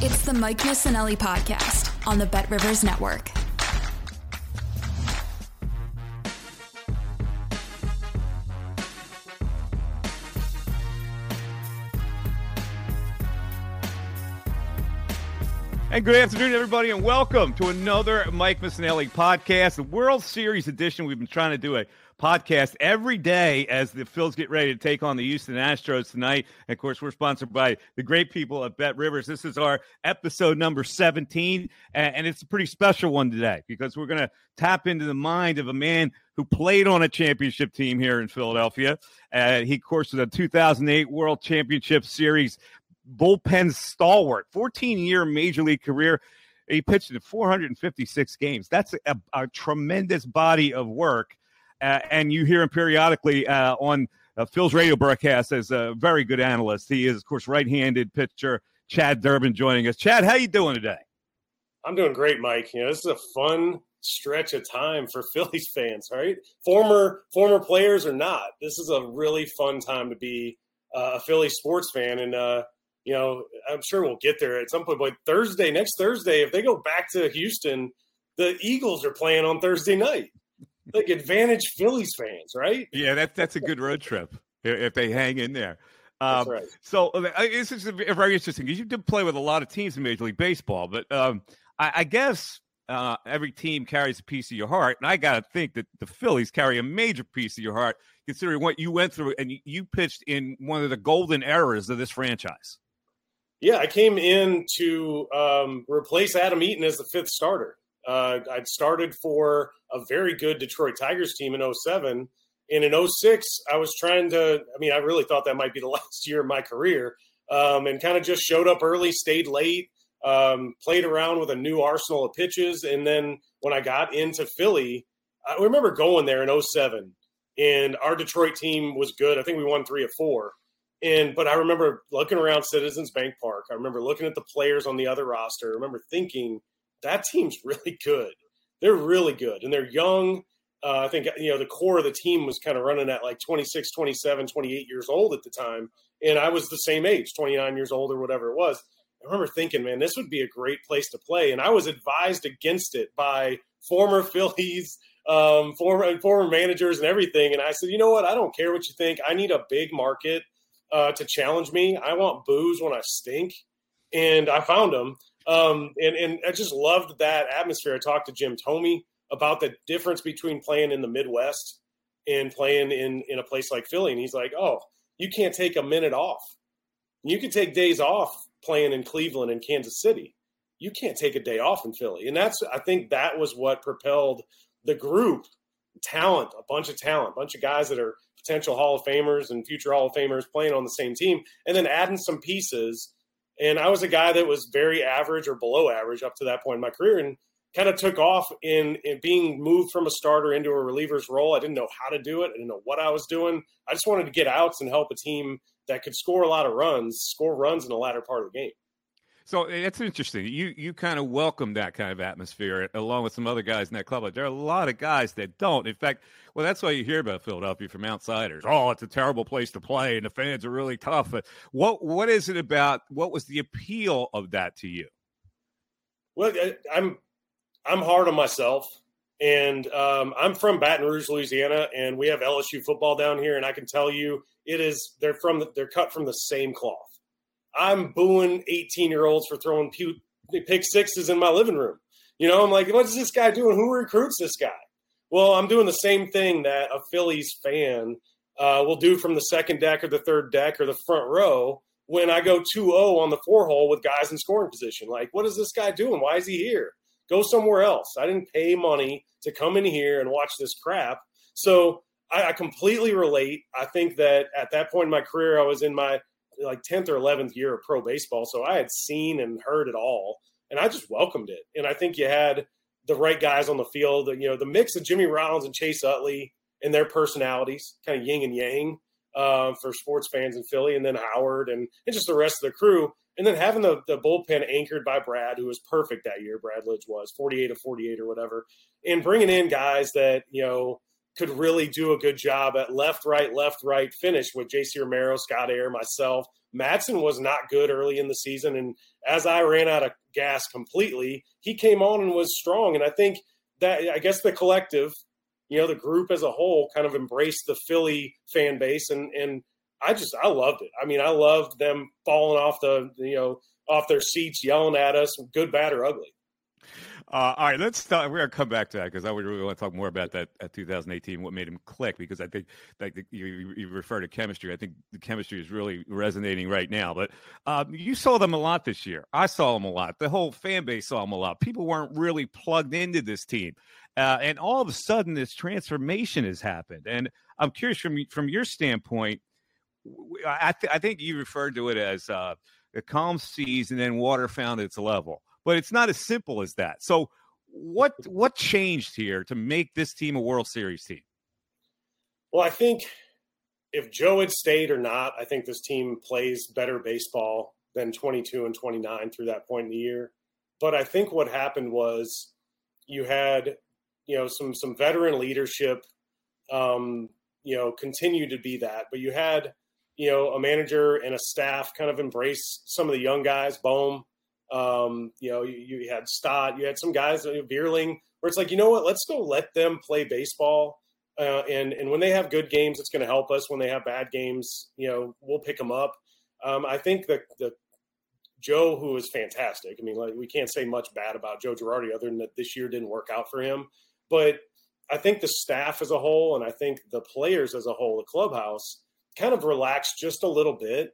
It's the Mike Missanelli podcast on the Bet Rivers Network. And good afternoon, everybody, and welcome to another Mike Missanelli podcast, the World Series edition. We've been trying to do a podcast every day as the Phils get ready to take on the Houston Astros tonight. And of course, we're sponsored by the great people at Bet Rivers. This is our episode number 17, and it's a pretty special one today because we're going to tap into the mind of a man who played on a championship team here in Philadelphia. Uh, he, of course, was a 2008 World Championship Series bullpen stalwart, 14 year major league career. He pitched in 456 games. That's a, a tremendous body of work. Uh, and you hear him periodically uh, on uh, Phil's radio broadcast as a very good analyst. He is, of course, right-handed pitcher Chad Durbin joining us. Chad, how you doing today? I'm doing great, Mike. You know, this is a fun stretch of time for Phillies fans, right? Former former players or not, this is a really fun time to be uh, a Philly sports fan, and uh, you know, I'm sure we'll get there at some point. But Thursday, next Thursday, if they go back to Houston, the Eagles are playing on Thursday night. Like advantage Phillies fans, right? Yeah, that's that's a good road trip if they hang in there. Um, right. So uh, this is very interesting because you did play with a lot of teams in Major League Baseball, but um, I, I, guess uh, every team carries a piece of your heart, and I got to think that the Phillies carry a major piece of your heart, considering what you went through, and you pitched in one of the golden eras of this franchise. Yeah, I came in to um, replace Adam Eaton as the fifth starter. Uh, I'd started for a very good Detroit Tigers team in 07. And in 06, I was trying to, I mean, I really thought that might be the last year of my career um, and kind of just showed up early, stayed late, um, played around with a new arsenal of pitches. And then when I got into Philly, I remember going there in 07 and our Detroit team was good. I think we won three or four. And but I remember looking around Citizens Bank Park. I remember looking at the players on the other roster. I remember thinking that team's really good. They're really good, and they're young. Uh, I think you know the core of the team was kind of running at like 26, 27, 28 years old at the time, and I was the same age, 29 years old or whatever it was. I remember thinking, man, this would be a great place to play, and I was advised against it by former Phillies, um, former and former managers, and everything. And I said, you know what? I don't care what you think. I need a big market uh, to challenge me. I want booze when I stink, and I found them. Um, and and I just loved that atmosphere. I talked to Jim Thome about the difference between playing in the Midwest and playing in in a place like Philly, and he's like, "Oh, you can't take a minute off. You can take days off playing in Cleveland and Kansas City. You can't take a day off in Philly." And that's I think that was what propelled the group talent, a bunch of talent, a bunch of guys that are potential Hall of Famers and future Hall of Famers playing on the same team, and then adding some pieces. And I was a guy that was very average or below average up to that point in my career, and kind of took off in, in being moved from a starter into a reliever's role. I didn't know how to do it. I didn't know what I was doing. I just wanted to get outs and help a team that could score a lot of runs, score runs in the latter part of the game. So it's interesting. You you kind of welcome that kind of atmosphere along with some other guys in that club. But there are a lot of guys that don't. In fact, well, that's why you hear about Philadelphia from outsiders. Oh, it's a terrible place to play, and the fans are really tough. But what what is it about? What was the appeal of that to you? Well, I'm I'm hard on myself, and um, I'm from Baton Rouge, Louisiana, and we have LSU football down here, and I can tell you, it is they're from they're cut from the same cloth I'm booing 18 year olds for throwing pick sixes in my living room. You know, I'm like, what is this guy doing? Who recruits this guy? Well, I'm doing the same thing that a Phillies fan uh, will do from the second deck or the third deck or the front row when I go 2 0 on the four hole with guys in scoring position. Like, what is this guy doing? Why is he here? Go somewhere else. I didn't pay money to come in here and watch this crap. So I, I completely relate. I think that at that point in my career, I was in my like 10th or 11th year of pro baseball. So I had seen and heard it all, and I just welcomed it. And I think you had the right guys on the field. You know, the mix of Jimmy Rollins and Chase Utley and their personalities, kind of yin and yang uh, for sports fans in Philly, and then Howard and, and just the rest of the crew. And then having the, the bullpen anchored by Brad, who was perfect that year, Brad Lidge was 48 of 48 or whatever, and bringing in guys that, you know, could really do a good job at left, right, left, right finish with JC Romero, Scott Eyre, myself. Madson was not good early in the season. And as I ran out of gas completely, he came on and was strong. And I think that, I guess the collective, you know, the group as a whole kind of embraced the Philly fan base. And, and I just, I loved it. I mean, I loved them falling off the, you know, off their seats, yelling at us, good, bad, or ugly. Uh, all right, let's start. We're gonna come back to that because I would really want to talk more about that at 2018. What made him click? Because I think like you, you refer to chemistry. I think the chemistry is really resonating right now. But um, you saw them a lot this year. I saw them a lot. The whole fan base saw them a lot. People weren't really plugged into this team, uh, and all of a sudden, this transformation has happened. And I'm curious from from your standpoint. I, th- I think you referred to it as uh, a calm seas and then water found its level but it's not as simple as that. So what what changed here to make this team a World Series team? Well, I think if Joe had stayed or not, I think this team plays better baseball than 22 and 29 through that point in the year. But I think what happened was you had, you know, some some veteran leadership, um, you know, continue to be that. But you had, you know, a manager and a staff kind of embrace some of the young guys, Bohm, um, you know, you, you, had Stott, you had some guys, know, Vierling, where it's like, you know what, let's go let them play baseball. Uh, and and when they have good games, it's going to help us. When they have bad games, you know, we'll pick them up. Um, I think that the Joe, who is fantastic. I mean, like we can't say much bad about Joe Girardi other than that this year didn't work out for him. But I think the staff as a whole, and I think the players as a whole, the clubhouse, kind of relaxed just a little bit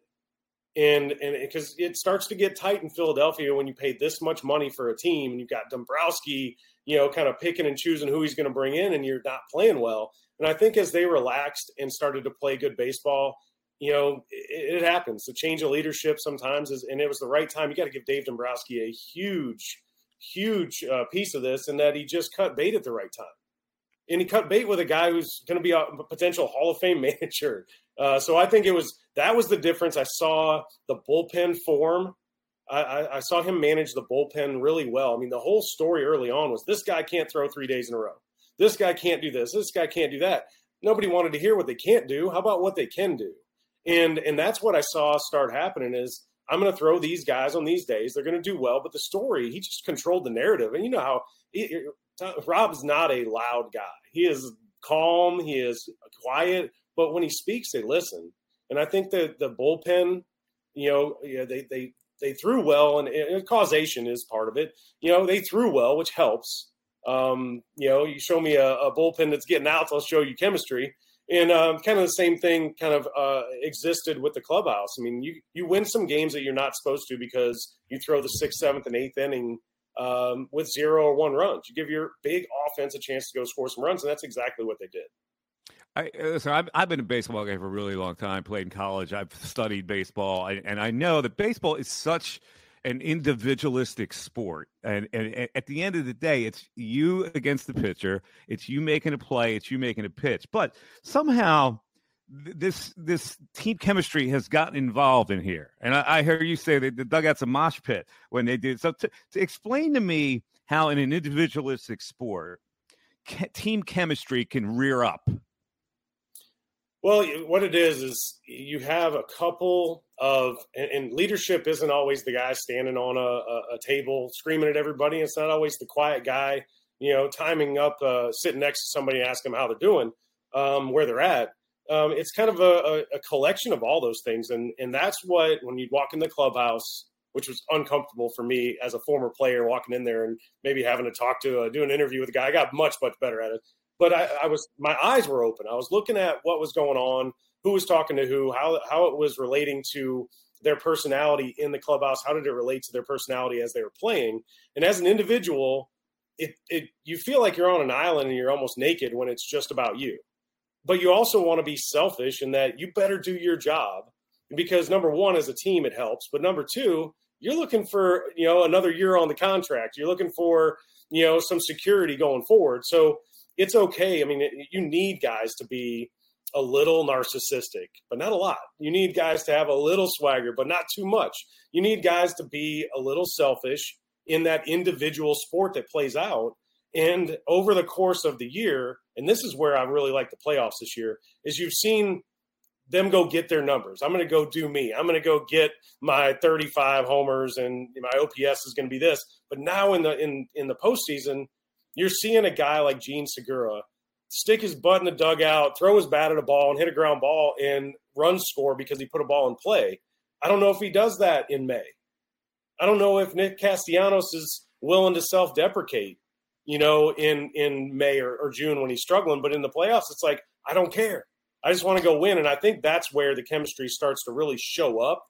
and and because it starts to get tight in Philadelphia when you pay this much money for a team and you've got Dombrowski, you know, kind of picking and choosing who he's going to bring in, and you're not playing well. And I think as they relaxed and started to play good baseball, you know, it, it happens. The change of leadership sometimes is, and it was the right time. You got to give Dave Dombrowski a huge, huge uh, piece of this, and that he just cut bait at the right time and he cut bait with a guy who's going to be a potential Hall of Fame manager. Uh, so I think it was that was the difference. I saw the bullpen form. I, I, I, saw him manage the bullpen really well. I mean, the whole story early on was this guy can't throw three days in a row. This guy can't do this. This guy can't do that. Nobody wanted to hear what they can't do. How about what they can do? And and that's what I saw start happening. Is I'm going to throw these guys on these days. They're going to do well, but the story he just controlled the narrative. And you know how he, Rob's not a loud guy. He is calm. He is quiet but when he speaks, they listen. And I think that the bullpen, you know, yeah, they they they threw well, and, and, causation is part of it. You know, they threw well, which helps. Um, you know, you show me a, a bullpen that's getting outs, I'll show you chemistry. And um, kind of the same thing kind of uh, existed with the clubhouse. I mean, you you win some games that you're not supposed to because you throw the sixth, seventh, and eighth inning um, with zero or one runs. You give your big offense a chance to go score some runs, and that's exactly what they did. I, listen, I've, I've been a baseball guy for a really long time. Played in college. I've studied baseball, and I know that baseball is such an individualistic sport. And, and, and, at the end of the day, it's you against the pitcher. It's you making a play. It's you making a pitch. But somehow this this team chemistry has gotten involved in here, and I, I hear you say that the dugout's a mosh pit when they did. So, to, to explain to me how in an individualistic sport, team chemistry can rear up. Well, what it is is you have a couple of, and, and leadership isn't always the guy standing on a, a, table screaming at everybody. It's not always the quiet guy, you know, timing up, uh, sitting next to somebody and asking them how they're doing, um, where they're at um, it's kind of a, a, collection of all those things, and and that's what when you walk in the clubhouse, which was uncomfortable for me as a former player walking in there and maybe having to talk to uh, do an interview with a guy. I got much much better at it, but I, I was my eyes were open. I was looking at what was going on, who was talking to who, how how it was relating to their personality in the clubhouse. How did it relate to their personality as they were playing? And as an individual, it, it you feel like you're on an island and you're almost naked when it's just about you but you also want to be selfish in that you better do your job because number one, as a team, it helps. But number two, you're looking for you know another year on the contract. You're looking for you know some security going forward. So it's okay. I mean, you need guys to be a little narcissistic, but not a lot. You need guys to have a little swagger, but not too much. You need guys to be a little selfish in that individual sport that plays out. And over the course of the year, and this is where I really like the playoffs this year, is you've seen them go get their numbers. I'm going to go do me. I'm going to go get my 35 homers, and my OPS is going to be this. But now in the in in the postseason, you're seeing a guy like Jean Segura stick his butt in the dugout, throw his bat at a ball, and hit a ground ball and run score because he put a ball in play. I don't know if he does that in May. I don't know if Nick Castellanos is willing to self-deprecate you know, in in May or, or June when he's struggling. But in the playoffs, it's like I don't care. I just want to go win, and I think that's where the chemistry starts to really show up.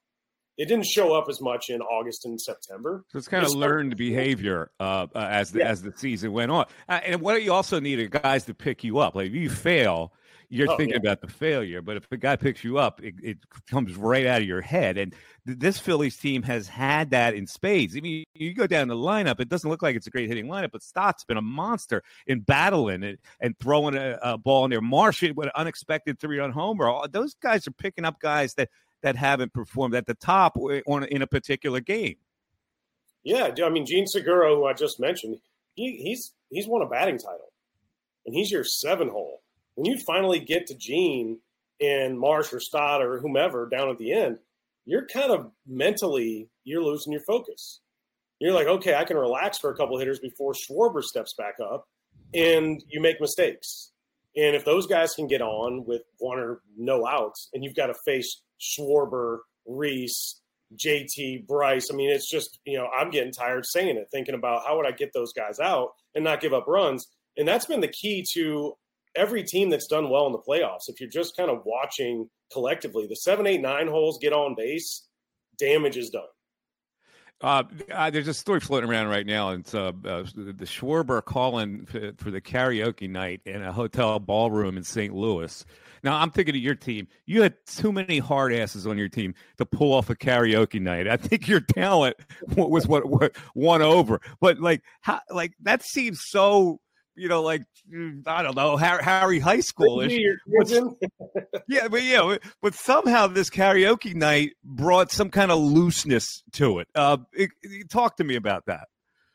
It didn't show up as much in August and September. So it's kind of learned behavior uh, uh, as the yeah. as the season went on. Uh, and what you also need are guys to pick you up. Like if you fail, you're oh, thinking yeah. about the failure. But if a guy picks you up, it, it, comes right out of your head. And th- this Phillies team has had that in spades. I mean, you go down the lineup, it doesn't look like it's a great hitting lineup, but Stott's been a monster in battling and, and throwing a, a ball in there. Marsh with an unexpected three run homer. All, those guys are picking up guys that, that haven't performed at the top on, in a particular game. Yeah, I mean, Jean Segura, who I just mentioned, he, he's he's won a batting title, and he's your seven hole when you finally get to Jean and Marsh or Stott or whomever down at the end, you're kind of mentally you're losing your focus. You're like, okay, I can relax for a couple hitters before Schwarber steps back up, and you make mistakes. And if those guys can get on with one or no outs, and you've got to face Schwarber, Rhys, JT, Bryce, I mean, it's just you know, I'm getting tired saying it, thinking about how would I get those guys out and not give up runs. And that's been the key to every team that's done well in the playoffs, if you're just kind of watching collectively, the seven, eight, nine holes get on base, damage is done. Uh, uh, there's a story floating around right now. And it's uh, uh, the Schwarber calling for, for the karaoke night in a hotel ballroom in St. Louis. Now I'm thinking of your team. You had too many hard asses on your team to pull off a karaoke night. I think your talent was what, what won over. But like, how, like that seems so you know, like mm, I don't know, Harry, High Schoolish. yeah, but yeah, but somehow this karaoke night brought some kind of looseness to it. Uh, it, it. Talk to me about that.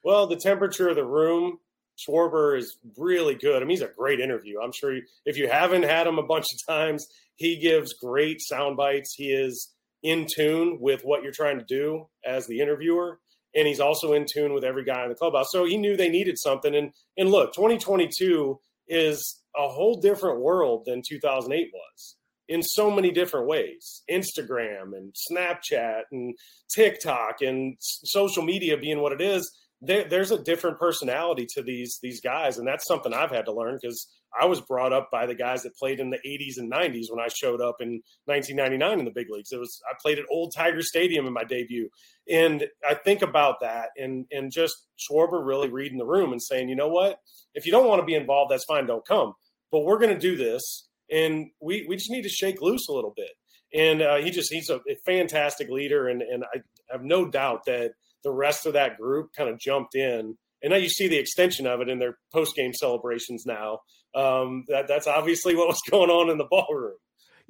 Well, the temperature of the room. Schwarber is really good. I mean, he's a great interview. I'm sure you, if you haven't had him a bunch of times, he gives great sound bites. He is in tune with what you're trying to do as the interviewer and he's also in tune with every guy in the clubhouse. So he knew they needed something. And and look, 2022 is a whole different world than 2008 was in so many different ways. Instagram and Snapchat and TikTok and social media being what it is there, there's a different personality to these these guys, and that's something I've had to learn because I was brought up by the guys that played in the 80s and 90s when I showed up in 1999 in the big leagues. It was I played at Old Tiger Stadium in my debut, and I think about that and and just Schwarber really reading the room and saying, you know what, if you don't want to be involved, that's fine, don't come. But we're going to do this, and we we just need to shake loose a little bit. And uh, he just he's a, a fantastic leader, and and I have no doubt that the rest of that group kind of jumped in. And now you see the extension of it in their post game celebrations now. Um, that that's obviously what was going on in the ballroom.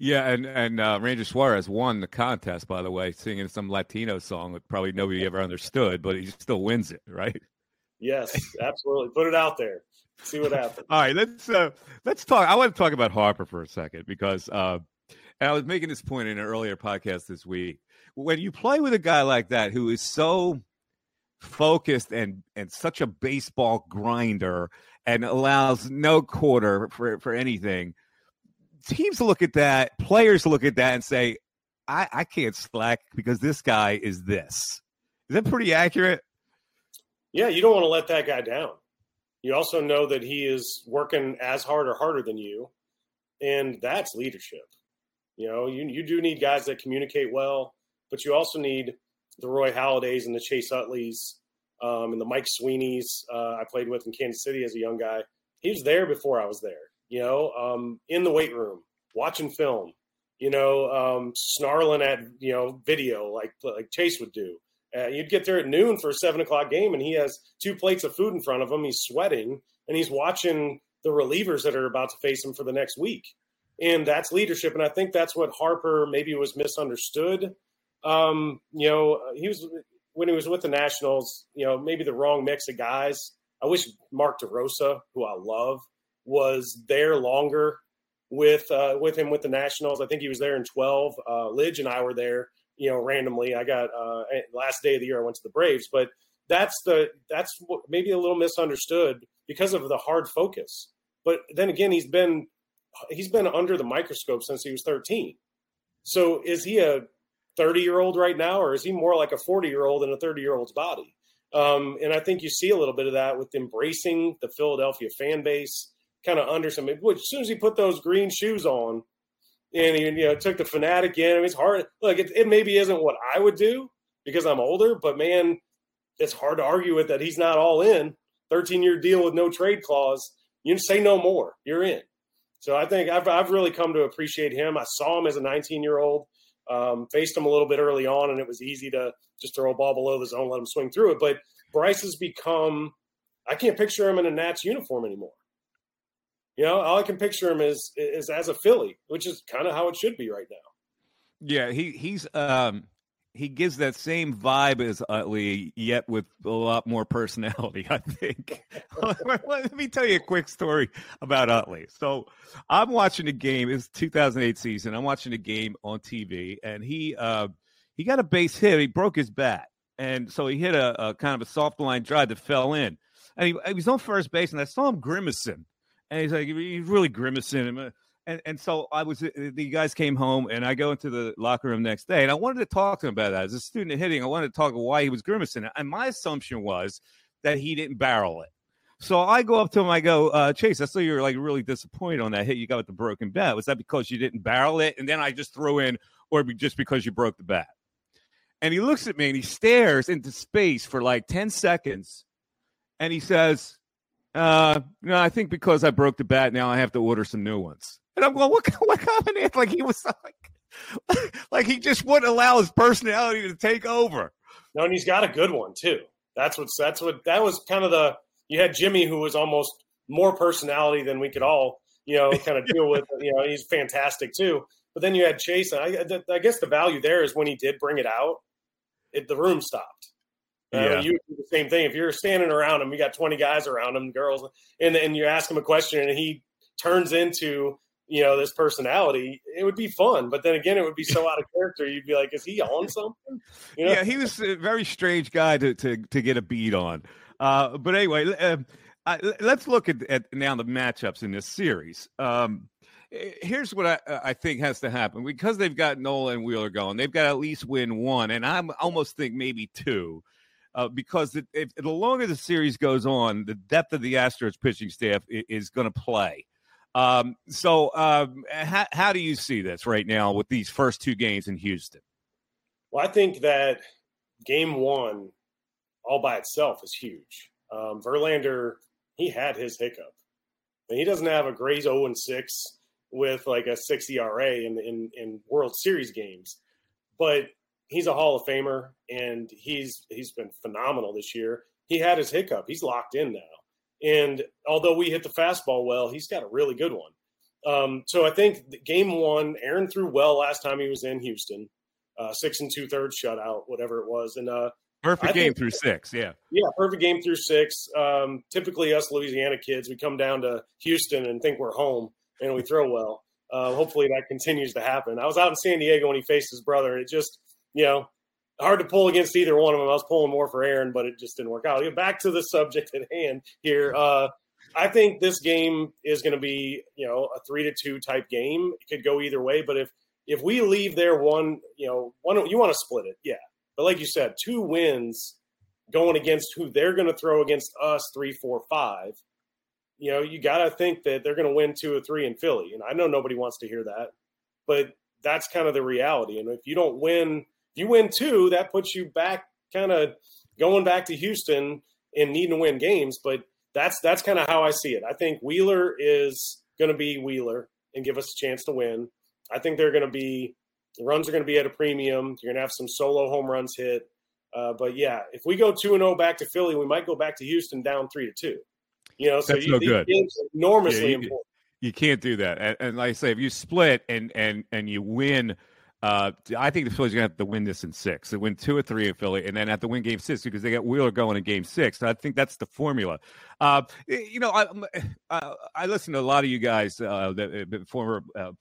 Yeah, and and uh, Ranger Suarez won the contest, by the way, singing some Latino song that probably nobody ever understood, but he still wins it, right? Yes, absolutely. Put it out there. See what happens. All right, let's uh, let's talk. I want to talk about Harper for a second because uh, I was making this point in an earlier podcast this week. When you play with a guy like that who is so focused and and such a baseball grinder and allows no quarter for for anything teams look at that, players look at that and say, I, I can't slack because this guy is this. Is that pretty accurate? Yeah, you don't want to let that guy down. You also know that he is working as hard or harder than you, and that's leadership. You know, you, you do need guys that communicate well, but you also need the Roy Halladay's and the Chase Utleys um, and the Mike Sweeney's uh, I played with in Kansas City as a young guy. He was there before I was there you know, um, in the weight room, watching film, you know, um, snarling at, you know, video like, like Chase would do. Uh, you'd get there at noon for a seven o'clock game and he has two plates of food in front of him. He's sweating and he's watching the relievers that are about to face him for the next week. And that's leadership. And I think that's what Harper maybe was misunderstood. Um, you know, he was, when he was with the Nationals, you know, maybe the wrong mix of guys. I wish Mark DeRosa, who I love, was there longer with uh, with him with the Nationals. I think he was there in 12. Uh, Lidge and I were there, you know, randomly. I got uh, last day of the year I went to the Braves, but that's the that's what, maybe a little misunderstood because of the hard focus. But then again, he's been he's been under the microscope since he was 13. So is he a 30 year old right now, or is he more like a 40 year old in a 30 year old's body? Um, and I think you see a little bit of that with embracing the Philadelphia fan base kind of under some. As soon as he put those green shoes on, and he you know took the Phanatic in, I mean, it's hard. Look, it, it maybe isn't what I would do because I'm older, but man, it's hard to argue with that he's not all in. 13 year deal with no trade clause. You say no more. You're in. So I think I've I've really come to appreciate him. I saw him as a 19 year old. Um, faced him a little bit early on, and it was easy to just throw a ball below the zone, let him swing through it. But Bryce has become, I can't picture him in a Nats uniform anymore. You know, all I can picture him is is as a Philly, which is kind of how it should be right now. Yeah, he he's um he gives that same vibe as Utley, yet with a lot more personality. I think. Let me tell you a quick story about Utley. So I'm watching a game. It's 2008 season. I'm watching a game on TV, and he uh he got a base hit. He broke his bat, and so he hit a, a kind of a soft line drive that fell in, and he, he was on first base, and I saw him grimacing and he's like he's really grimacing. And and so I was uh, the guys came home and I go into the locker room next day and I wanted to talk to him about that as a student hitting. I wanted to talk about why he was grimacing. And my assumption was that he didn't barrel it. So I go up to him. I go, uh, Chase. I saw you were like really disappointed on that hit you got with the broken bat. Was that because you didn't barrel it? And then I just throw in, or just because you broke the bat? And he looks at me and he stares into space for like ten seconds, and he says, uh, no, I think because I broke the bat, now I have to order some new ones. And I'm going, what, what comment? Like he was like, like he just wouldn't allow his personality to take over. No, and he's got a good one too. That's what's that's what that was kind of the you had Jimmy who was almost more personality than we could all you know kind of deal with. You know, he's fantastic too. But then you had Chase, and I, I guess the value there is when he did bring it out, it, the room stopped. Uh, yeah. you do the same thing. If you're standing around him, you got 20 guys around him, girls, and and you ask him a question and he turns into you know this personality, it would be fun. But then again, it would be so out of character. You'd be like, is he on something? You know? Yeah, he was a very strange guy to to to get a beat on. Uh, but anyway, uh, let's look at, at, now the matchups in this series. Um, here's what I, I think has to happen because they've got Nola and Wheeler going. They've got to at least win one, and I almost think maybe two uh, because if, the longer the series goes on, the depth of the Astros pitching staff is, is going to play. Um, so, um, how, how do you see this right now with these first two games in Houston? Well, I think that game one, all by itself, is huge. Um, Verlander, he had his hiccup, and he doesn't have a great 0 and 6 with like a 6 ERA in, in in World Series games, but he's a Hall of Famer, and he's he's been phenomenal this year. He had his hiccup. He's locked in now. And although we hit the fastball well, he's got a really good one. Um, so I think game one, Aaron threw well last time he was in Houston, uh, six and two thirds shutout, whatever it was, and uh, perfect I game think, through six. Yeah, yeah, perfect game through six. Um, typically, us Louisiana kids, we come down to Houston and think we're home, and we throw well. Uh, hopefully, that continues to happen. I was out in San Diego when he faced his brother, and it just, you know, hard to pull against either one of them. I was pulling more for Aaron, but it just didn't work out. Back to the subject at hand here. Uh, I think this game is going to be, you know, a three to two type game. It could go either way, but if if we leave there one, you know, one you want to split it, yeah. But like you said, two wins going against who they're going to throw against us three, four, five. You know, you got to think that they're going to win two or three in Philly, and I know nobody wants to hear that, but that's kind of the reality. And if you don't win, you win two, that puts you back, kind of going back to Houston and needing to win games, but that's that's kind of how I see it. I think Wheeler is going to be Wheeler and give us a chance to win. I think they're going to be the runs are going to be at a premium. You're going to have some solo home runs hit. Uh, but yeah, if we go two and zero oh back to Philly, we might go back to Houston down three to two. You know, so that's you, no good. enormously yeah, you, important. You can't do that. And, and, like I say, if you split and and and you win uh, I think the Phillies are going to have to win this in six. They win two or three in Philly, and then have to win game six because they got Wheeler going in game six. I think that's the formula. Uh, you know, I, I, I listen to a lot of you guys, uh, that, former uh,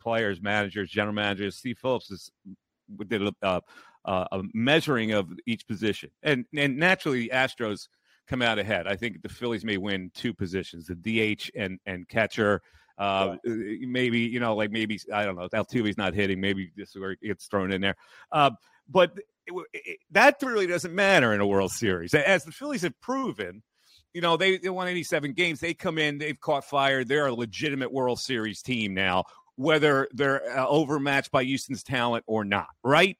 players, managers, general managers. Steve Phillips is, did a, uh, uh, a measuring of each position, and and naturally the Astros come out ahead. I think the Phillies may win two positions: the DH and and catcher. Uh, yeah. Maybe you know, like maybe I don't know. Altuve's not hitting. Maybe this is where it gets thrown in there. Uh, but it, it, that really doesn't matter in a World Series, as the Phillies have proven. You know, they, they won 87 games. They come in, they've caught fire. They're a legitimate World Series team now, whether they're uh, overmatched by Houston's talent or not, right?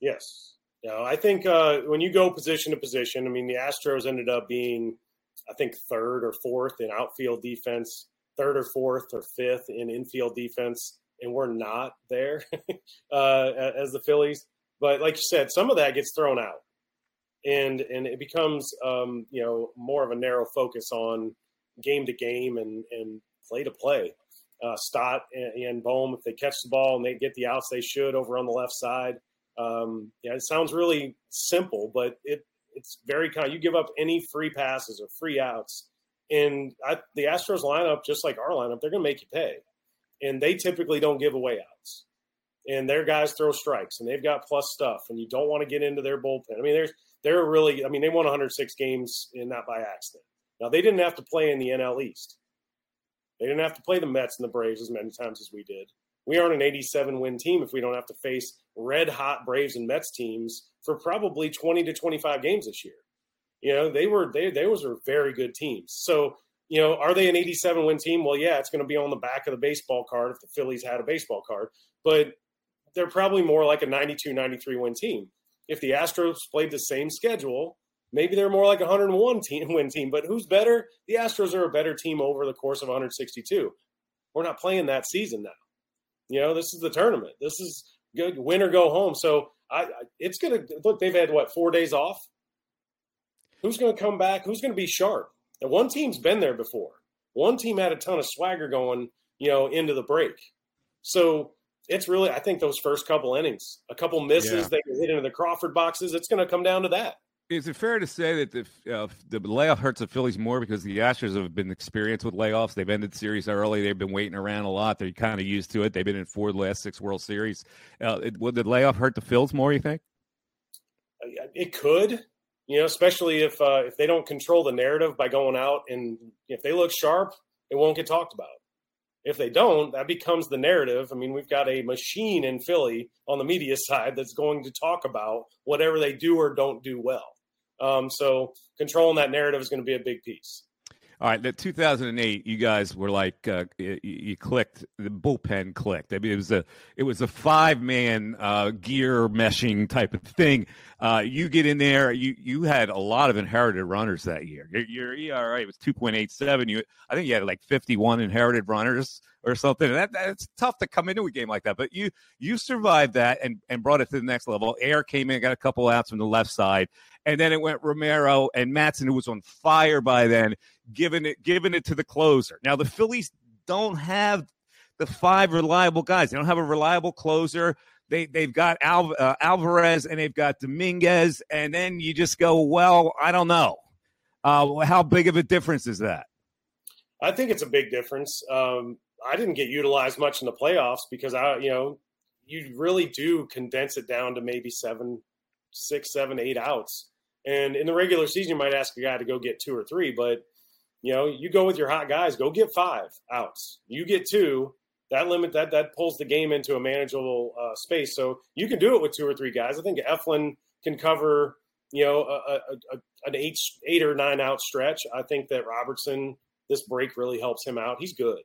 Yes. No, I think uh, when you go position to position, I mean, the Astros ended up being, I think, third or fourth in outfield defense third or fourth or fifth in infield defense, and we're not there uh, as the Phillies. But like you said, some of that gets thrown out, and and it becomes um, you know more of a narrow focus on game to game and and play to play. Uh, Stott and, and Bohm, if they catch the ball and they get the outs, they should over on the left side. Um, yeah, it sounds really simple, but it it's very kind. You give up any free passes or free outs, and I, the Astros lineup, just like our lineup, they're going to make you pay. And they typically don't give away outs. And their guys throw strikes, and they've got plus stuff. And you don't want to get into their bullpen. I mean, there's they're really. I mean, they won 106 games, and not by accident. Now they didn't have to play in the NL East. They didn't have to play the Mets and the Braves as many times as we did. We aren't an 87 win team if we don't have to face red hot Braves and Mets teams for probably 20 to 25 games this year. You know, they were they they was were very good teams. So, you know, are they an 87 win team? Well, yeah, it's going to be on the back of the baseball card if the Phillies had a baseball card, but they're probably more like a 92 93 win team. If the Astros played the same schedule, maybe they're more like a 101 team win team, but who's better? The Astros are a better team over the course of 162. We're not playing that season now. You know, this is the tournament. This is good win or go home. So I, I it's going to look. They've had what four days off Who's going to come back? Who's going to be sharp? And one team's been there before. One team had a ton of swagger going, you know, into the break. So it's really, I think those first couple innings, a couple misses, yeah. they hit into the Crawford boxes. It's going to come down to that. Is it fair to say that the uh, the layoff hurts the Phillies more because the Astros have been experienced with layoffs? They've ended series early. They've been waiting around a lot. They're kind of used to it. They've been in four last six World Series. Uh, it, would the layoff hurt the Phils more? You think? It could you know, especially if uh, if they don't control the narrative by going out and if they look sharp, it won't get talked about. If they don't, that becomes the narrative. I mean, we've got a machine in Philly on the media side that's going to talk about whatever they do or don't do well. Um, so controlling that narrative is going to be a big piece. All right, that 2008, you guys were like uh, you, you, clicked the bullpen clicked. I mean, it was a it was a five man uh, gear meshing type of thing. Uh, you get in there, you you had a lot of inherited runners that year. Your, your ERA was 2.87. You, I think you had like 51 inherited runners or something. That that's tough to come into a game like that. But you you survived that and and brought it to the next level. Eyre came in, got a couple outs from the left side, and then it went Romero and Madson, who was on fire by then, giving it giving it to the closer. Now the Phillies don't have the five reliable guys. They don't have a reliable closer. They they've got Al, uh, Alvarez and they've got Dominguez, and then you just go, well, I don't know. Uh, how big of a difference is that? I think it's a big difference. Um, I didn't get utilized much in the playoffs because I, you know, you really do condense it down to maybe seven, six, seven, eight outs. And in the regular season, you might ask a guy to go get two or three, but you know, you go with your hot guys, go get five outs. You get two, that limit that that pulls the game into a manageable uh, space. So you can do it with two or three guys. I think Eflin can cover, you know, a, a, a, an eight eight or nine out stretch. I think that Robertson this break really helps him out. He's good,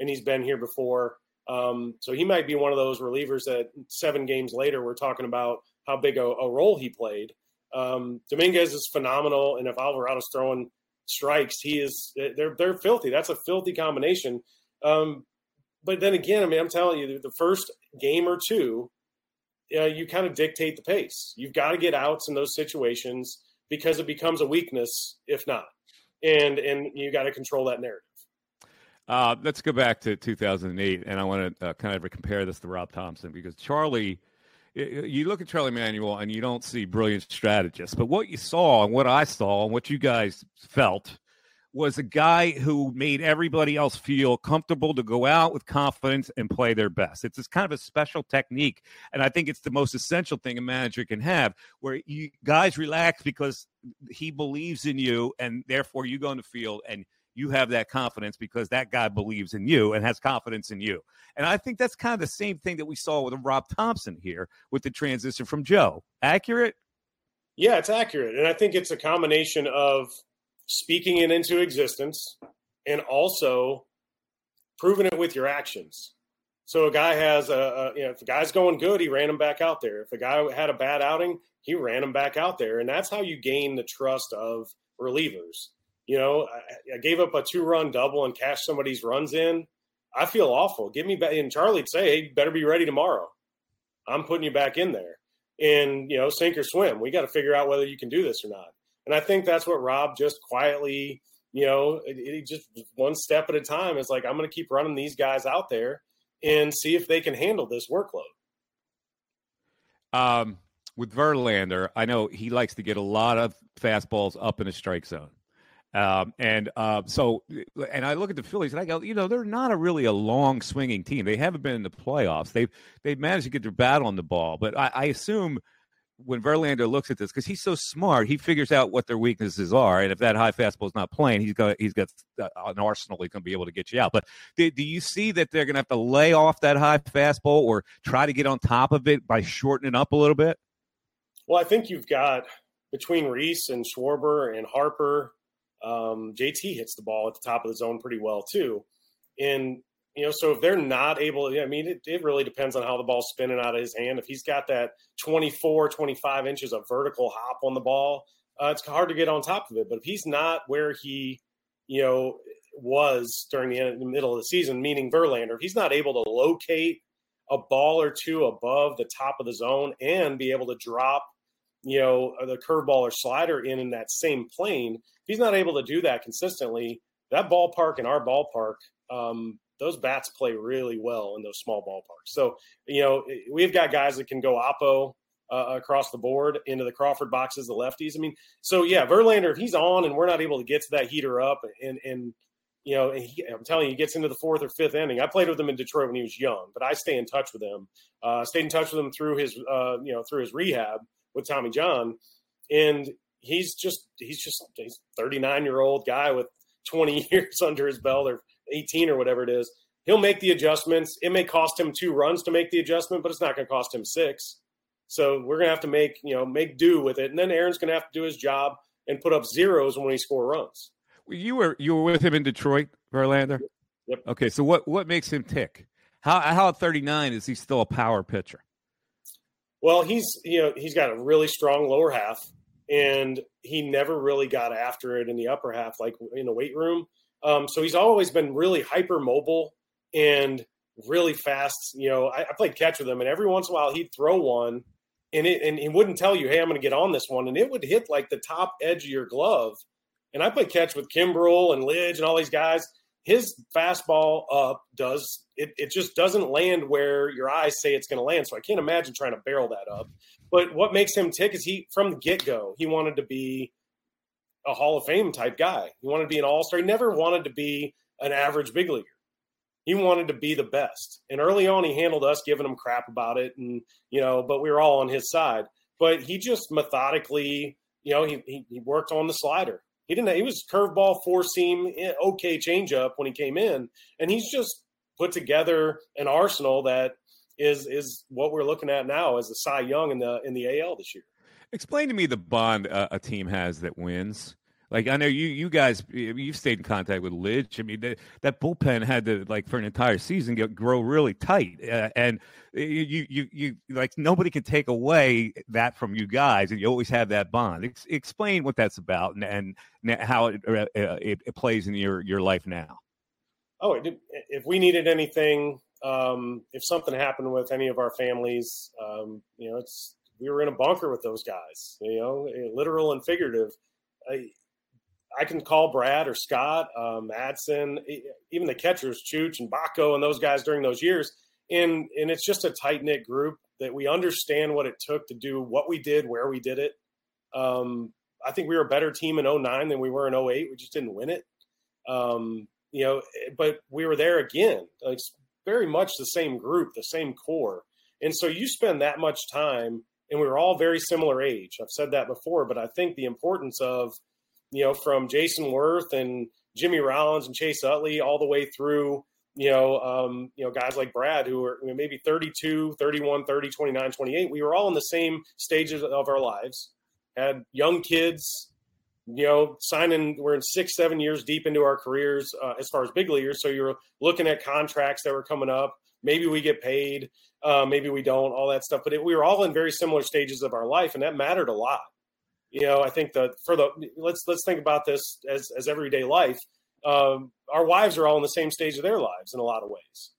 and he's been here before. Um, so he might be one of those relievers that seven games later we're talking about how big a, a role he played. Um, Dominguez is phenomenal, and if Alvarado's throwing strikes, he is they're they're filthy. That's a filthy combination. Um, but then again, I mean, I'm telling you, the first game or two, uh, you kind of dictate the pace. You've got to get outs in those situations because it becomes a weakness if not, and and you got to control that narrative. Uh, let's go back to 2008, and I want to uh, kind of compare this to Rob Thomson because Charlie, you look at Charlie Manuel and you don't see brilliant strategists, but what you saw and what I saw and what you guys felt was a guy who made everybody else feel comfortable to go out with confidence and play their best. It's this kind of a special technique, and I think it's the most essential thing a manager can have, where you guys relax because he believes in you, and therefore you go in the field and you have that confidence because that guy believes in you and has confidence in you. And I think that's kind of the same thing that we saw with Rob Thomson here with the transition from Joe. Accurate? Yeah, it's accurate. And I think it's a combination of speaking it into existence and also proving it with your actions. So a guy has a, a, you know if a guy's going good, he ran him back out there. If a guy had a bad outing, he ran him back out there, and that's how you gain the trust of relievers. You know, I, I gave up a two-run double and cashed somebody's runs in. I feel awful. Give me back. And Charlie'd say, "Hey, better be ready tomorrow. I'm putting you back in there." And you know, sink or swim. We got to figure out whether you can do this or not. And I think that's what Rob just quietly, you know, it, it just one step at a time is like, I'm going to keep running these guys out there and see if they can handle this workload. Um, with Verlander, I know he likes to get a lot of fastballs up in the strike zone. Um, and uh, so, and I look at the Phillies and I go, you know, they're not a really a long swinging team. They haven't been in the playoffs. They've they've managed to get their bat on the ball, but I, I assume when Verlander looks at this, because he's so smart, he figures out what their weaknesses are, and if that high fastball is not playing, he's got he's got uh, an arsenal. He's going to be able to get you out. But do, do you see that they're going to have to lay off that high fastball or try to get on top of it by shortening up a little bit? Well, I think you've got between Rhys and Schwarber and Harper. Um, JT hits the ball at the top of the zone pretty well too, and you know, so if they're not able, I mean, it, it really depends on how the ball's spinning out of his hand. If he's got that 24, 25 inches of vertical hop on the ball, uh, it's hard to get on top of it. But if he's not where he, you know, was during the, end, the middle of the season, meaning Verlander, if he's not able to locate a ball or two above the top of the zone and be able to drop, you know, the curveball or slider in in that same plane, if he's not able to do that consistently, that ballpark and our ballpark um, those bats play really well in those small ballparks. So, you know, we've got guys that can go oppo uh, across the board into the Crawford boxes, the lefties. I mean, so yeah, Verlander, if he's on and we're not able to get to that heater up and, and, you know, he, I'm telling you, he gets into the fourth or fifth inning. I played with him in Detroit when he was young, but I stay in touch with him. Uh, stayed in touch with him through his, uh, you know, through his rehab with Tommy John, and he's just he's just he's 39 year old guy with 20 years under his belt or 18 or whatever it is. He'll make the adjustments. It may cost him two runs to make the adjustment, but it's not going to cost him six. So we're going to have to make, you know, make do with it. And then Aaron's going to have to do his job and put up zeros when he score runs. You were you were with him in Detroit, Verlander. Yep. Okay, so what what makes him tick? How how at 39 is he still a power pitcher? Well, he's you know he's got a really strong lower half, and he never really got after it in the upper half, like in the weight room. Um, so he's always been really hyper mobile and really fast. You know, I, I, played catch with him, and every once in a while he'd throw one, and it and he wouldn't tell you, "Hey, I'm going to get on this one," and it would hit like the top edge of your glove. And I played catch with Kimbrel and Lidge and all these guys. His fastball up does it, it just doesn't land where your eyes say it's going to land. So I can't imagine trying to barrel that up. But what makes him tick is he from the get go he wanted to be a Hall of Fame type guy. He wanted to be an All Star. He never wanted to be an average big leaguer. He wanted to be the best. And early on, he handled us giving him crap about it, and you know, but we were all on his side. But he just methodically, you know, he he, he worked on the slider. He didn't. He was curveball, four seam, eh, okay changeup when he came in, and he's just put together an arsenal that is is what we're looking at now as a Cy Young in the in the AL this year. Explain to me the bond uh, a team has that wins. Like I know you, you guys, you've stayed in contact with Lidge. I mean, the, that bullpen had to like for an entire season get, grow really tight, uh, and you, you, you, like nobody can take away that from you guys, and you always have that bond. Ex- explain what that's about and, and how it, uh, it, it plays in your your life now. Oh, if we needed anything, um, if something happened with any of our families, um, you know, it's we were in a bunker with those guys, you know, literal and figurative. I, I can call Brad or Scott, um, even the catchers, Chooch and Bako and those guys during those years. And, and it's just a tight knit group that we understand what it took to do what we did, where we did it. Um, I think we were a better team in 09 than we were in 08. We just didn't win it. Um, you know, eh, but we were there again. It's very much the same group, the same core. And so you spend that much time and we were all very similar age. I've said that before, but I think the importance of, you know, from Jayson Werth and Jimmy Rollins and Chase Utley all the way through, you know, um, you know, guys like Brad who were maybe 32, 31, 30, 29, 28. We were all in the same stages of our lives, had young kids, you know, signing, we're in six, seven years deep into our careers uh, as far as big leaguers. So you're looking at contracts that were coming up. Maybe we get paid. Uh, maybe we don't, all that stuff. But it, we were all in very similar stages of our life, and that mattered a lot. You know, I think that for the let's let's think about this as as everyday life. Um, our wives are all in the same stage of their lives in a lot of ways.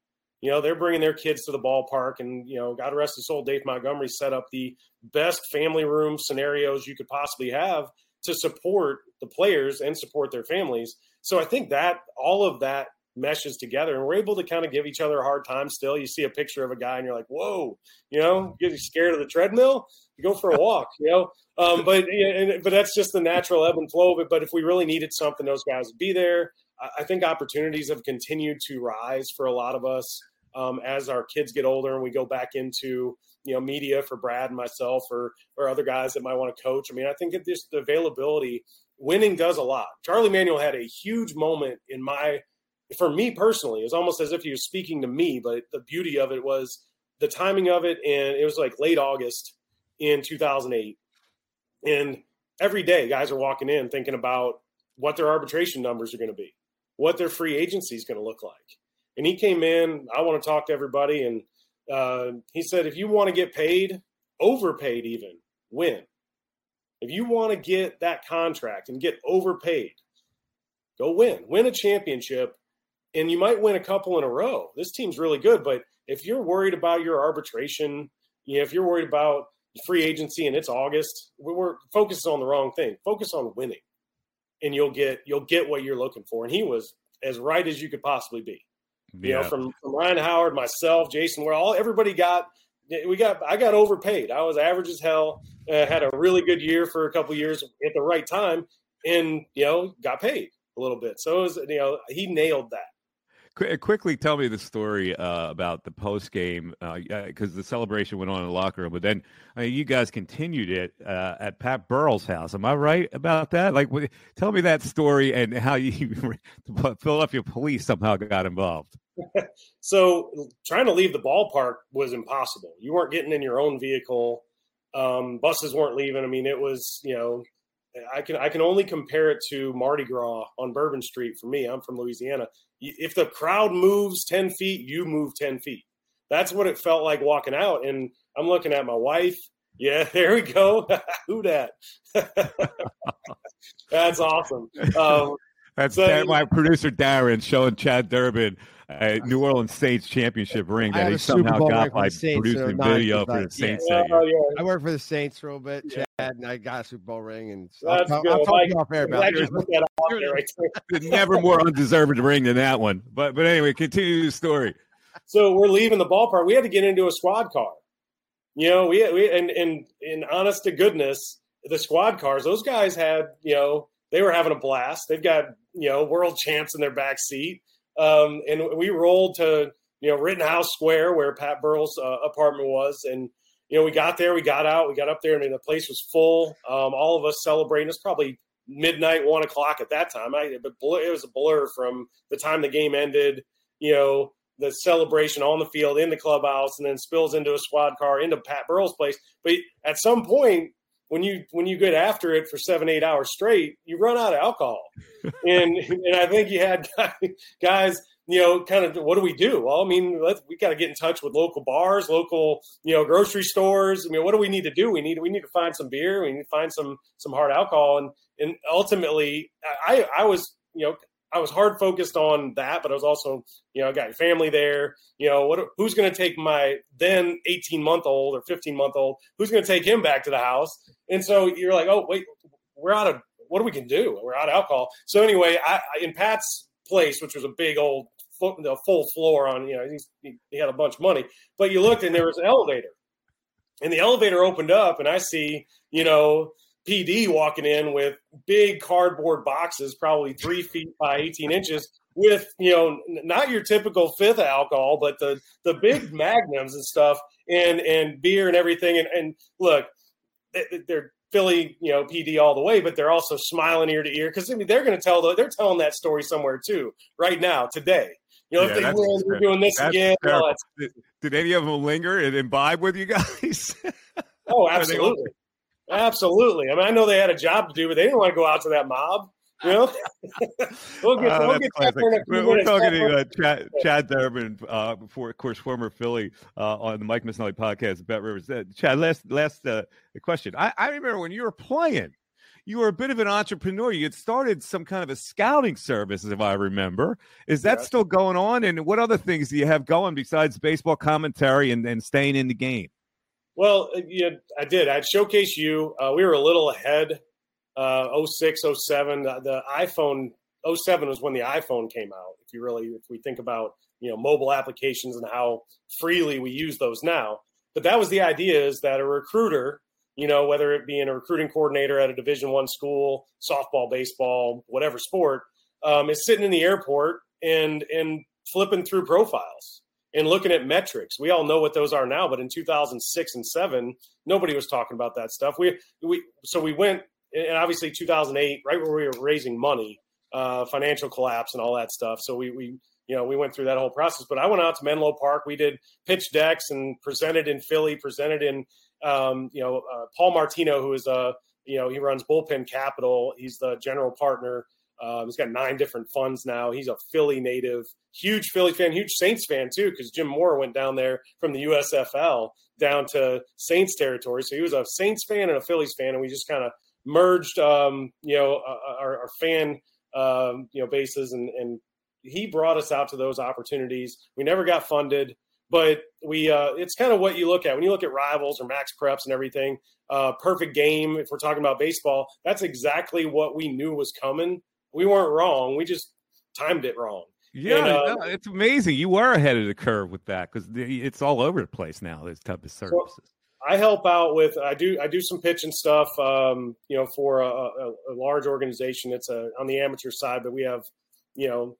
You know, they're bringing their kids to the ballpark, and you know, God rest his soul, Dave Montgomery set up the best family room scenarios you could possibly have to support the players and support their families. So I think that all of that meshes together and we're able to kind of give each other a hard time still you see a picture of a guy and you're like whoa you know get scared of the treadmill go for a walk you know? Um, but but that's just the natural ebb and flow of it. But if we really needed something those guys would be there. I think opportunities have continued to rise for a lot of us um, as our kids get older and we go back into you know media for brad and myself or or other guys that might want to coach. I mean i think this the availability winning does a lot. Charlie manuel had a huge moment in my for me personally, it was almost as if he was speaking to me. But the beauty of it was the timing of it, and it was like late August in 2008, and every day guys are walking in thinking about what their arbitration numbers are going to be, what their free agency is going to look like. And he came in. I want to talk to everybody, and uh, he said, if you want to get paid, overpaid even, win. If you want to get that contract and get overpaid, go win. Win a championship and you might win a couple in a row. This team's really good, but if you're worried about your arbitration, you know, if you're worried about free agency and it's August, we're focused on the wrong thing. Focus on winning, and you'll get you'll get what you're looking for. And he was as right as you could possibly be. Yeah. You know, from, from Ryan Howard, myself, Jason, we're all everybody got we got I got overpaid. I was average as hell. Uh, had a really good year for a couple years at the right time, and you know got paid a little bit. So it was you know he nailed that. Qu- quickly tell me the story uh, about the post game because uh, the celebration went on in the locker room, but then uh, you guys continued it uh, at Pat Burrell's house. Am I right about that? Like, w- tell me that story and how you Philadelphia police somehow got involved. so, trying to leave the ballpark was impossible. You weren't getting in your own vehicle. Um, buses weren't leaving. I mean, it was you know I can I can only compare it to Mardi Gras on Bourbon Street for me. I'm from Louisiana. If the crowd moves ten feet, you move ten feet. That's what it felt like walking out. And I'm looking at my wife. Yeah, there we go. Who that? That's awesome. Um, That's so, my producer Darren showing Chad Durbin a New Orleans Saints championship ring that he somehow got by the Saints, producing nine video for the Saints Yeah, that oh, yeah. I work for the Saints for a little bit, Yeah. Chad, and I got a Super Bowl ring, and That's I'll, good. I'll talk Mike, to you off air I'm about it. you put that out there right. Never more undeserved ring than that one. But but anyway, continue the story. So we're leaving the ballpark. We had to get into a squad car. You know, we we and and in honest to goodness, the squad cars, those guys had, you know, they were having a blast. They've got, you know, world champs in their back seat. Um, and we rolled to, you know, Rittenhouse Square where Pat Burrell's uh, apartment was. And, you know, we got there, we got out, we got up there. Mean, the place was full. Um, all of us celebrating. It's probably midnight, one o'clock at that time. I, but it was a blur from the time the game ended, you know, the celebration on the field in the clubhouse and then spills into a squad car into Pat Burrell's place. But at some point, when you when you get after it for seven eight hours straight, you run out of alcohol, and and I think you had guys, you know, kind of what do we do? Well, I mean, let's, we got to get in touch with local bars, local you know grocery stores. I mean, what do we need to do? We need we need to find some beer. We need to find some some hard alcohol, and and ultimately, I I was you know I was hard focused on that, but I was also, you know, I got family there. You know, what? Who's going to take my then 18 month old or 15 month old? Who's going to take him back to the house? And so you're like, oh wait, we're out of what do we can do? We're out of alcohol. So anyway, I, in Pat's place, which was a big old the full floor on, you know, he, he had a bunch of money, but you looked and there was an elevator, and the elevator opened up, and I see, you know, PD walking in with big cardboard boxes, probably three feet by 18 inches, with you know not your typical fifth alcohol, but the the big magnums and stuff, and and beer and everything. And, and look, they're Philly, you know, PD all the way, but they're also smiling ear to ear because I mean they're going to tell the, they're telling that story somewhere too right now today. You know, Yeah, if they win, we're doing this That's again. and all terrible. that Did, did any of them linger and imbibe with you guys? Oh, Are they all- absolutely. Absolutely. I mean, I know they had a job to do, but they didn't want to go out to that mob. You know, we'll get, Uh, we'll get that for a few We're, talking to uh, Chad, Chad Durbin, uh, before, of course, former Philly uh, on the Mike Missanelli podcast, Bet Rivers. Uh, Chad, last last uh, question. I, I remember when you were playing, you were a bit of an entrepreneur. You had started some kind of a scouting service, if I remember. Is that Yeah. still going on? And what other things do you have going besides baseball commentary and, and staying in the game? Well, uh, yeah, I did. I'd showcase you. Uh, we were a little ahead. Uh, 06, 07. The, the iPhone 07 was when the iPhone came out. If you really, if we think about you know mobile applications and how freely we use those now, but that was the idea: is that a recruiter, you know, whether it be in a recruiting coordinator at a Division One school, softball, baseball, whatever sport, um, is sitting in the airport and and flipping through profiles and looking at metrics. We all know what those are now, but in 2006 and seven, nobody was talking about that stuff. We we so we went and obviously 2008, right where we were raising money, uh, financial collapse and all that stuff. So we we you know we went through that whole process. But I went out to Menlo Park. We did pitch decks and presented in Philly, presented in um, you know uh, Paul Martino, who is a you know he runs Bullpen Capital. He's the general partner. Um, he's got nine different funds now. He's a Philly native, huge Philly fan, huge Saints fan too, because Jim Mora went down there from the USFL down to Saints territory. So he was a Saints fan and a Phillies fan, and we just kind of merged, um, you know, uh, our, our fan, um, you know, bases, and, and he brought us out to those opportunities. We never got funded, but we, uh, it's kind of what you look at when you look at rivals or max preps and everything. Uh, perfect game. If we're talking about baseball, that's exactly what we knew was coming. We weren't wrong. We just timed it wrong. Yeah, And, uh, no, it's amazing. You were ahead of the curve with that because it's all over the place now. This type of services. I help out with I do I do some pitching stuff, um, you know, for a, a, a large organization. It's a on the amateur side, but we have, you know,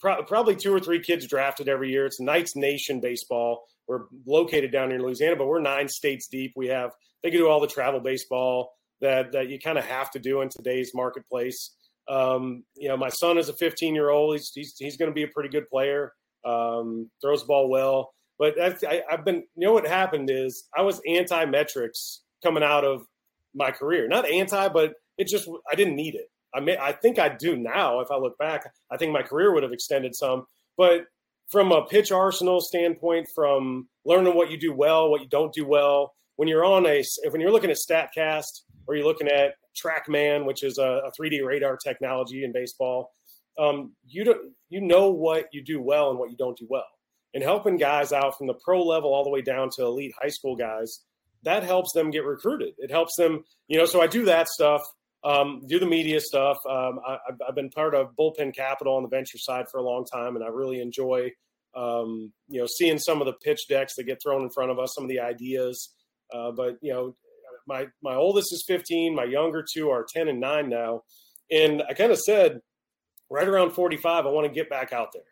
pro- probably two or three kids drafted every year. It's Knights Nation baseball. We're located down here in Louisiana, but we're nine states deep. We have they can do all the travel baseball that that you kind of have to do in today's marketplace. Um, you know, my son is a 15 year old. He's he's, he's going to be a pretty good player. Um, throws the ball well. But I, I've been, you know, what happened is I was anti metrics coming out of my career. Not anti, but it just I didn't need it. I may, I think I do now. If I look back, I think my career would have extended some. But from a pitch arsenal standpoint, from learning what you do well, what you don't do well, when you're on a when you're looking at Statcast or you're looking at TrackMan, which is a, a 3D radar technology in baseball, um, you don't you know what you do well and what you don't do well, and helping guys out from the pro level all the way down to elite high school guys that helps them get recruited. It helps them, you know. So I do that stuff, um, do the media stuff. Um, I, have been part of Bullpen Capital on the venture side for a long time, and I really enjoy, um, you know, seeing some of the pitch decks that get thrown in front of us, some of the ideas. Uh, but you know, my my oldest is 15, my younger two are 10 and 9 now, and I kind of said right around 45, I want to get back out there.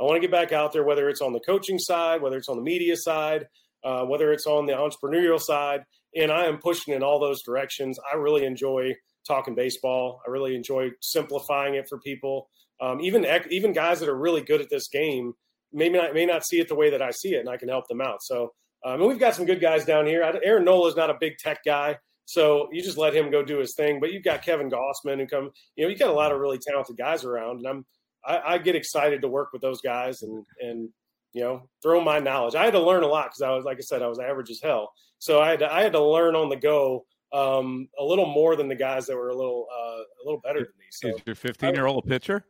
I want to get back out there, whether it's on the coaching side, whether it's on the media side uh, whether it's on the entrepreneurial side. And I am pushing in all those directions. I really enjoy talking baseball. I really enjoy simplifying it for people. Um, even even guys that are really good at this game maybe not may not see it the way that I see it, and I can help them out. So, um, and we've got some good guys down here. Aaron Nola is not a big tech guy, so you just let him go do his thing. But you've got Kevin Gausman who come. You know, you got a lot of really talented guys around, and I'm I, I get excited to work with those guys and and you know, throw my knowledge. I had to learn a lot because I was, like I said, I was average as hell. So I had to, I had to learn on the go um, a little more than the guys that were a little uh, a little better than me. So is your 15 year old pitcher?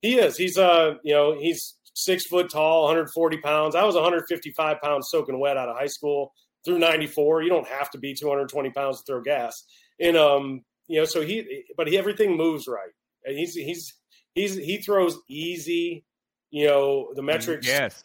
He is. He's uh you know he's six foot tall, 140 pounds. I was 155 pounds soaking wet out of high school through 94. You don't have to be 220 pounds to throw gas. And um you know so he but he everything moves right. And he's he's he's he throws easy. You know the metrics. Yes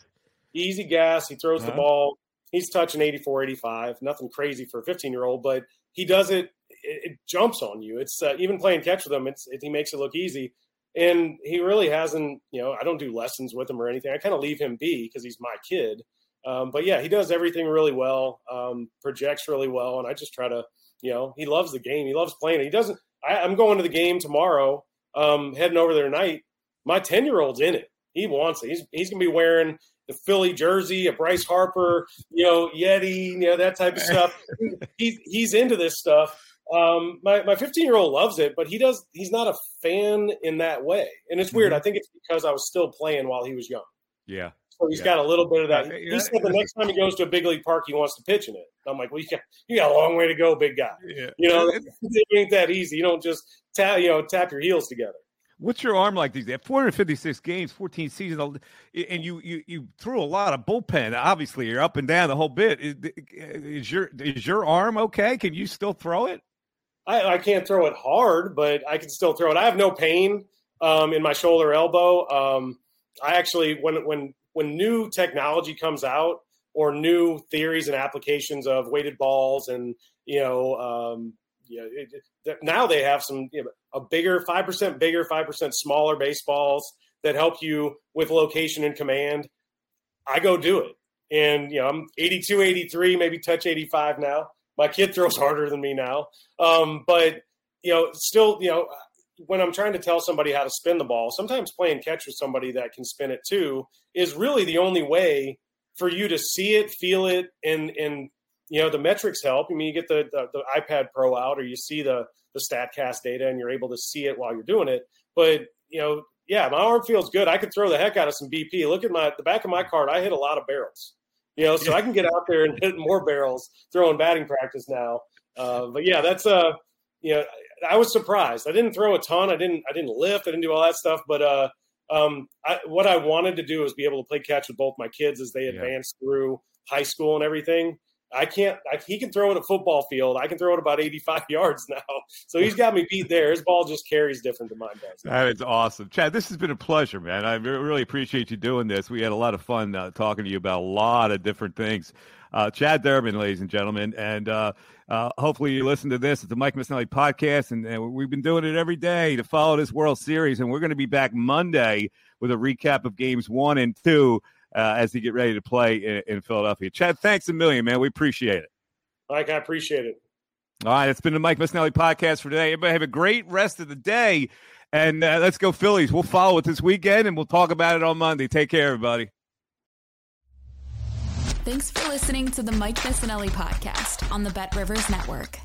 easy gas. He throws uh-huh. the ball. He's touching 84, 85. Nothing crazy for a 15 year old, but he does it. It, it jumps on you. It's uh, even playing catch with him. It's it, he makes it look easy, and he really hasn't. You know, I don't do lessons with him or anything. I kind of leave him be because he's my kid. Um, but yeah, he does everything really well. Um, projects really well, and I just try to. You know, he loves the game. He loves playing. He doesn't. I, am going to the game tomorrow. Um, heading over there tonight. My 10 year old's in it. He wants it. He's he's gonna be wearing the Philly jersey, a Bryce Harper, you know, Yeti, you know, that type of stuff. he's he's into this stuff. Um, my my 15 year old loves it, but he does. He's not a fan in that way, and it's weird. Mm-hmm. I think it's because I was still playing while he was young. Yeah. So he's yeah. got a little bit of that. He said the next time he goes to a big league park, he wants to pitch in it. I'm like, well, you got you got a long way to go, big guy. Yeah. You know, it ain't that easy. You don't just tap you know tap your heels together. What's your arm like these days? 456 games, 14 seasons, and you you you threw a lot of bullpen. Obviously, you're up and down the whole bit. Is, is your is your arm okay? Can you still throw it? I, I, can't throw it hard, but I can still throw it. I have no pain um, in my shoulder elbow. Um, I actually when when when new technology comes out or new theories and applications of weighted balls and you know um, you know, it, now they have some you know, a bigger five percent bigger, five percent smaller baseballs that help you with location and command. I go do it, and you know I'm 82, 83, maybe touch 85 now. My kid throws harder than me now, um, but you know, still, you know, when I'm trying to tell somebody how to spin the ball, sometimes playing catch with somebody that can spin it too is really the only way for you to see it, feel it, and and you know the metrics help. I mean, you get the, the, the iPad Pro out, or you see the the Statcast data, and you're able to see it while you're doing it. But you know, yeah, my arm feels good. I could throw the heck out of some BP. Look at my the back of my card. I hit a lot of barrels. You know, so I can get out there and hit more barrels throwing batting practice now. Uh, but yeah, that's uh, you know, I was surprised. I didn't throw a ton. I didn't. I didn't lift. I didn't do all that stuff. But uh, um, I, what I wanted to do is be able to play catch with both my kids as they yeah. advance through high school and everything. I can't. I, he can throw it a football field. I can throw it about 85 yards now. So he's got me beat there. His ball just carries different than mine does. That is awesome, Chad. This has been a pleasure, man. I really appreciate you doing this. We had a lot of fun uh, talking to you about a lot of different things. Uh, Chad Durbin, ladies and gentlemen, and uh, uh, hopefully you listen to this. It's the Mike Missanelli podcast, and, and, we've been doing it every day to follow this World Series. And we're going to be back Monday with a recap of games one and two uh, as they get ready to play in, in, Philadelphia. Chad, thanks a million, man. We appreciate it. Mike, I appreciate it. All right, it's been the Mike Missanelli podcast for today. Everybody have a great rest of the day, and uh, let's go Phillies. We'll follow it this weekend, and we'll talk about it on Monday. Take care, everybody. Thanks for listening to the Mike Missanelli podcast on the Bet Rivers Network.